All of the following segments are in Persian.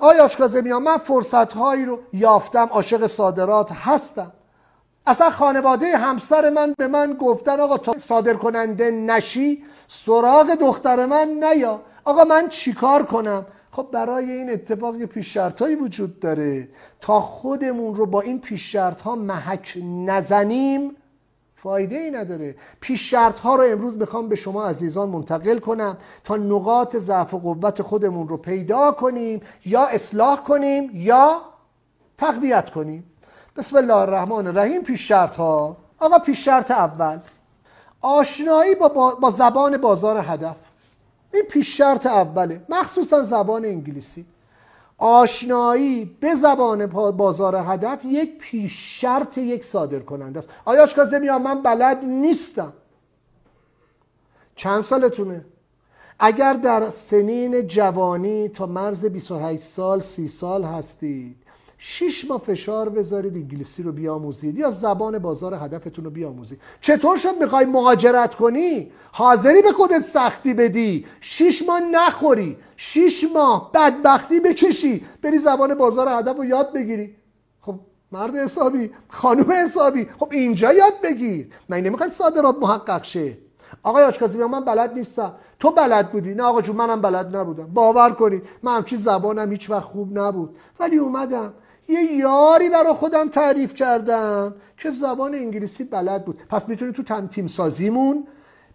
آیا میام من فرصت هایی رو یافتم عاشق صادرات هستم. اصلا خانواده همسر من به من گفتن آقا تو صادر کننده نشی سراغ دختر من نیا. آقا من چیکار کنم؟ خب برای این اتفاق یه پیش هایی وجود داره. تا خودمون رو با این پیش ها محک نزنیم فایده ای نداره. پیش شرط ها رو امروز می‌خوام به شما عزیزان منتقل کنم تا نقاط ضعف و قوت خودمون رو پیدا کنیم یا اصلاح کنیم یا تقویت کنیم. بسم الله الرحمن الرحیم پیش شرط ها آقا پیش شرط اول. آشنایی با, با زبان بازار هدف. این پیش شرط اوله. مخصوصا زبان انگلیسی. آشنایی به زبان بازار هدف یک پیش شرط یک صادر کننده است. آیا کازمی من بلد نیستم؟ چند سالتونه؟ اگر در سنین جوانی تا مرز 28 سال 30 سال هستید شش ماه فشار بذارید انگلیسی رو بیاموزید یا زبان بازار هدفتون رو بیاموزید. چطور شد می‌خوای مهاجرت کنی؟ حاضری به خودت سختی بدی. شش ماه نخوری. شش ماه بدبختی بکشی. بری زبان بازار هدف رو یاد بگیری. خب مرد حسابی خانم حسابی خب اینجا یاد بگیر. من نمی‌خوایم صادرات محقق شه. آقای آشکازی من بلد نیستم. تو بلد بودی. نه آقا جون منم بلد نبودم. باور کنید من همچین زبانم هیچ وقت خوب نبود. ولی اومدم. یه یاری برای خودم تعریف کردم که زبان انگلیسی بلد بود. پس می‌تونیم تو تیم سازیمون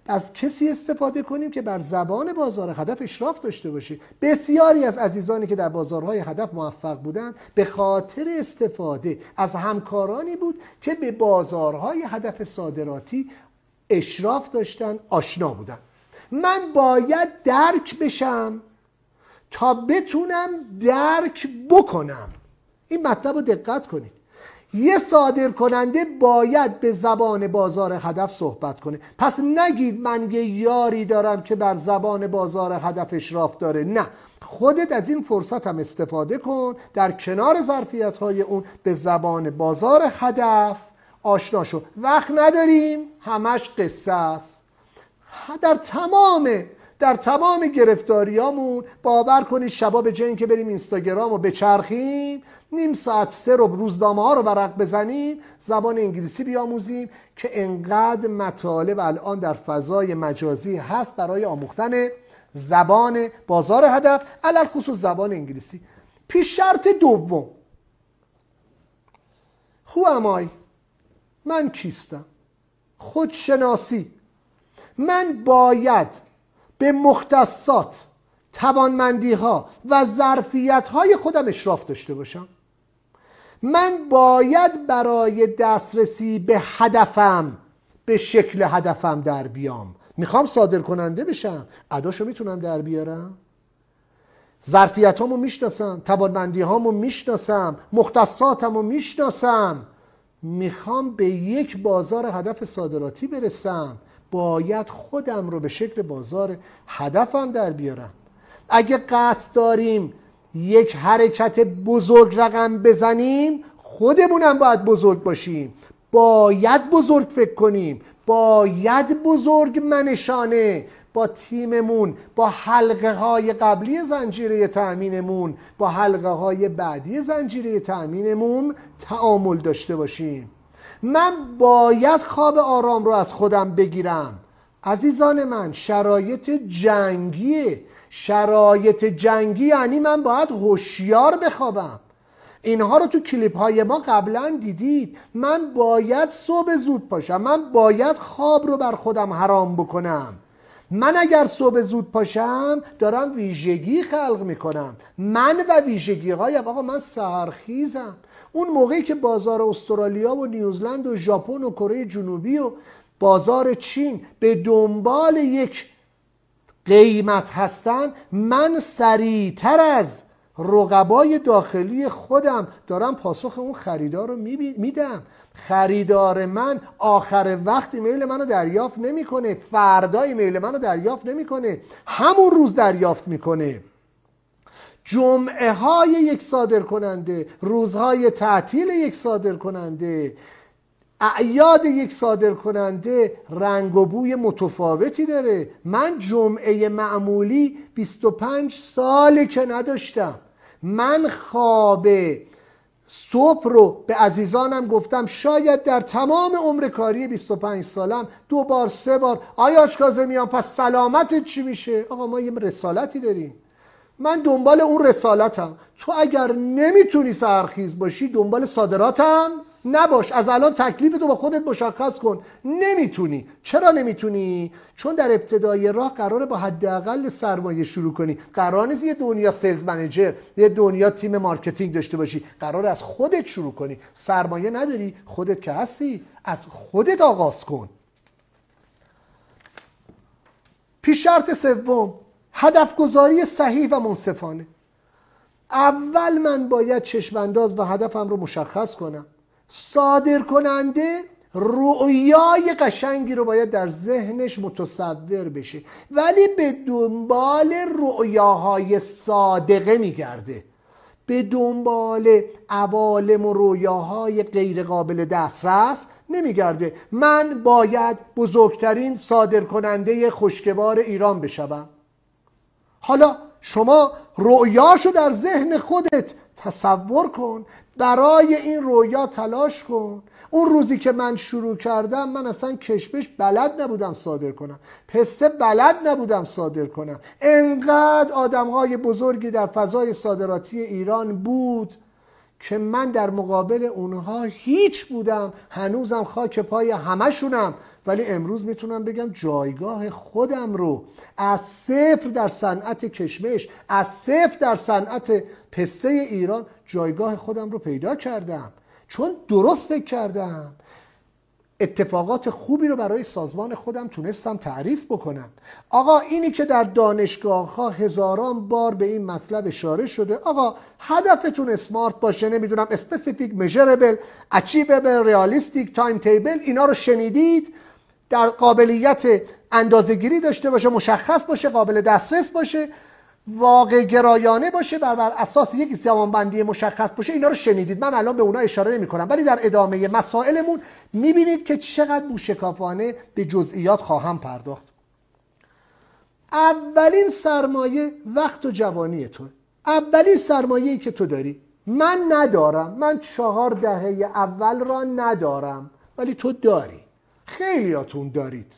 از کسی استفاده کنیم که بر زبان بازار هدف اشراف داشته باشه. بسیاری از عزیزانی که در بازارهای هدف موفق بودن به خاطر استفاده از همکارانی بود که به بازارهای هدف صادراتی اشراف داشتن آشنا بودن. من باید درک بشم تا بتونم درک بکنم. این مطلب رو دقت کنید. یه صادر کننده باید به زبان بازار هدف صحبت کنه. پس نگید من یه یاری دارم که بر زبان بازار هدف اشراف داره. نه. خودت از این فرصت هم استفاده کن. در کنار ظرفیت های اون به زبان بازار هدف آشنا شو. وقت نداریم. همش قصه است. در تمام در تمام گرفتاریامون باور کنید شبا به جای که بریم اینستاگرام و بچرخیم نیم ساعت سه رو روزنامه ها رو ورق بزنیم زبان انگلیسی بیاموزیم که انقدر مطالب الان در فضای مجازی هست برای آموختن زبان بازار هدف علل خصوص زبان انگلیسی. پیش شرط دوم. Am I? من کیستم؟ خودشناسی. من باید به مختصات توانمندی ها و ظرفیت های خودم اشراف داشته باشم. من باید برای دسترسی به هدفم به شکل هدفم در بیام. می‌خوام صادر کننده بشم. اداشو می‌تونم در بیارم؟ ظرفیت هامو می‌شناسم توانمندی هامو می‌شناسم مختصاتمو می‌شناسم. می‌خوام به یک بازار هدف صادراتی برسم. باید خودم رو به شکل بازار هدفم در بیارم. اگه قصد داریم یک حرکت بزرگ رقم بزنیم خودمونم باید بزرگ باشیم. باید بزرگ فکر کنیم. باید بزرگ منشانه با تیممون با حلقه های قبلی زنجیره تأمینمون با حلقه های بعدی زنجیره تأمینمون تعامل داشته باشیم. من باید خواب آرام رو از خودم بگیرم. عزیزان من شرایط جنگیه. شرایط جنگی یعنی من باید هوشیار بخوابم. اینها رو تو کلیپ های ما قبلا دیدید. من باید صبح زود پاشم. من باید خواب رو بر خودم حرام بکنم. من اگر صبح زود پاشم دارم ویژگی خلق می‌کنم. من و ویژگی هایم آقا من سهرخیزم. اون موقعی که بازار استرالیا و نیوزلند و ژاپن و کره جنوبی و بازار چین به دنبال یک قیمت هستن من سریعتر از رقبای داخلی خودم دارم پاسخ اون خریدار رو میدم. خریدار من آخر وقت ایمیل منو دریافت نمی‌کنه. فردا ایمیل منو دریافت نمی‌کنه. همون روز دریافت می‌کنه. جمعه های یک صادر کننده روزهای تعطیل یک صادر کننده اعیاد یک صادر کننده رنگ و بوی متفاوتی داره. من جمعه معمولی 25 ساله که نداشتم. من خواب صبح رو به عزیزانم گفتم شاید در تمام عمر کاری 25 سالم دو بار سه بار. آیاچ کازمیان پس سلامت چی میشه؟ آقا ما یه رسالتی داریم. من دنبال اون رسالتم. تو اگر نمی‌تونی سحرخیز باشی دنبال صادراتم. نباش از الان تکلیف تو با خودت مشخص کن. نمی‌تونی. چرا نمی‌تونی؟ چون در ابتدای راه قراره با حداقل سرمایه شروع کنی. قرار نیست یه دنیا sales manager یه دنیا تیم marketing داشته باشی. قراره از خودت شروع کنی. سرمایه نداری. خودت که هستی از خودت آغاز کن. پیش شرط سوم هدف گذاری صحیح و منصفانه. اول من باید چشمانداز و هدفم رو مشخص کنم. صادر کننده رؤیای قشنگی رو باید در ذهنش متصور بشه. ولی به دنبال رؤیاهای صادقه میگرده. به دنبال عوالم و رویاهای غیر قابل دسترس نمیگرده. من باید بزرگترین صادر کننده خشکبار ایران بشوم. حالا شما رؤیاشو در ذهن خودت تصور کن برای این رویا تلاش کن. اون روزی که من شروع کردم من اصلا کشمش بلد نبودم صادر کنم. پسته بلد نبودم صادر کنم. انقدر آدم های بزرگی در فضای صادراتی ایران بود که من در مقابل اونها هیچ بودم. هنوزم خاک پای همشونم ولی امروز می‌تونم بگم جایگاه خودم رو از صفر در صنعت کشمش از صفر در صنعت پسته ایران جایگاه خودم رو پیدا کردم. چون درست فکر کردم. اتفاقات خوبی رو برای سازمان خودم تونستم تعریف بکنم. آقا اینی که در دانشگاه ها هزاران بار به این مطلب اشاره شده آقا هدفتون smart باشه نمی‌دونم specific measurable اچیوبل ریالیستیک تایم تیبل اینا رو شنیدید؟ در قابلیت اندازهگیری داشته باشه مشخص باشه قابل دسترس باشه واقع گرایانه باشه بر, بر اساس یک زمانبندی مشخص باشه. اینا رو شنیدید. من الان به اونا اشاره نمی کنم ولی در ادامه مسائلمون می‌بینید که چقدر موشکافانه به جزئیات خواهم پرداخت. اولین سرمایه وقت و جوانی تو. اولین سرمایه که تو داری. من ندارم. من چهار دهه اول را ندارم. ولی تو داری. خیلیاتون دارید.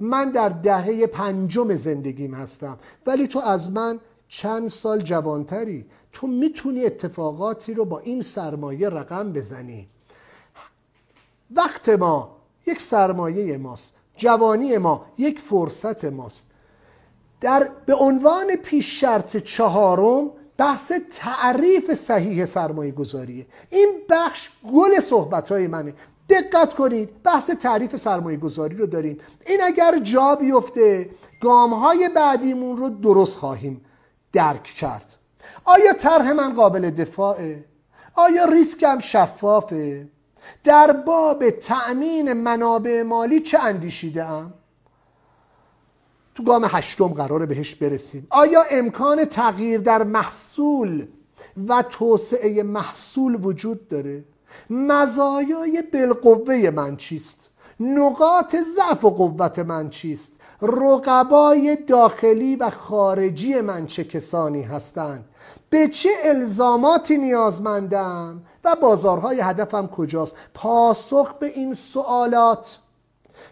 من در دهه پنجم زندگیم هستم. ولی تو از من چند سال جوانتری. تو می‌تونی اتفاقاتی رو با این سرمایه رقم بزنی. وقت ما یک سرمایه ماست. جوانی ما یک فرصت ماست. در به عنوان پیش شرط چهارم بحث تعریف صحیح سرمایه گذاریه این بخش گل صحبت های منه. دقت کنید بحث تعریف سرمایه گذاری رو داریم این اگر جا بیفته گام های بعدیمون رو درست خواهیم درک کرد آیا طرح من قابل دفاعه؟ آیا ریسکم شفافه؟ در باب تأمین منابع مالی چه اندیشیده ام؟ تو گام هشتم قراره بهش برسیم آیا امکان تغییر در محصول و توسعه محصول وجود داره؟ مزایای بالقوه من چیست؟ نقاط ضعف و قوت من چیست؟ رقبای داخلی و خارجی من چه کسانی هستند؟ به چه الزاماتی نیازمندم؟ و بازارهای هدفم کجاست؟ پاسخ به این سوالات.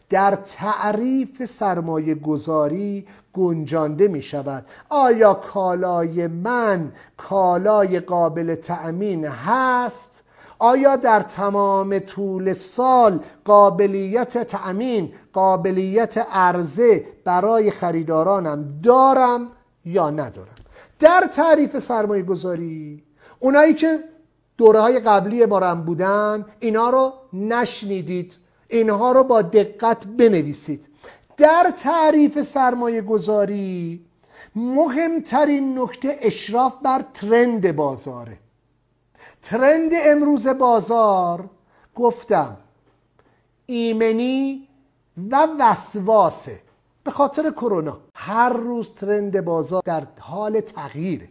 در تعریف سرمایه گذاری گنجانده می شود. آیا کالای من کالای قابل تأمین هست؟ آیا در تمام طول سال قابلیت تأمین قابلیت عرضه برای خریدارانم دارم یا ندارم؟ در تعریف سرمایه گذاری اونایی که دوره های قبلی بارم بودن اینا رو نشنیدید. اینها رو با دقت بنویسید. در تعریف سرمایه گذاری مهمترین نکته اشراف بر ترند بازاره. ترند امروز بازار گفتم ایمنی و وسواسه به خاطر کرونا. هر روز ترند بازار در حال تغییره.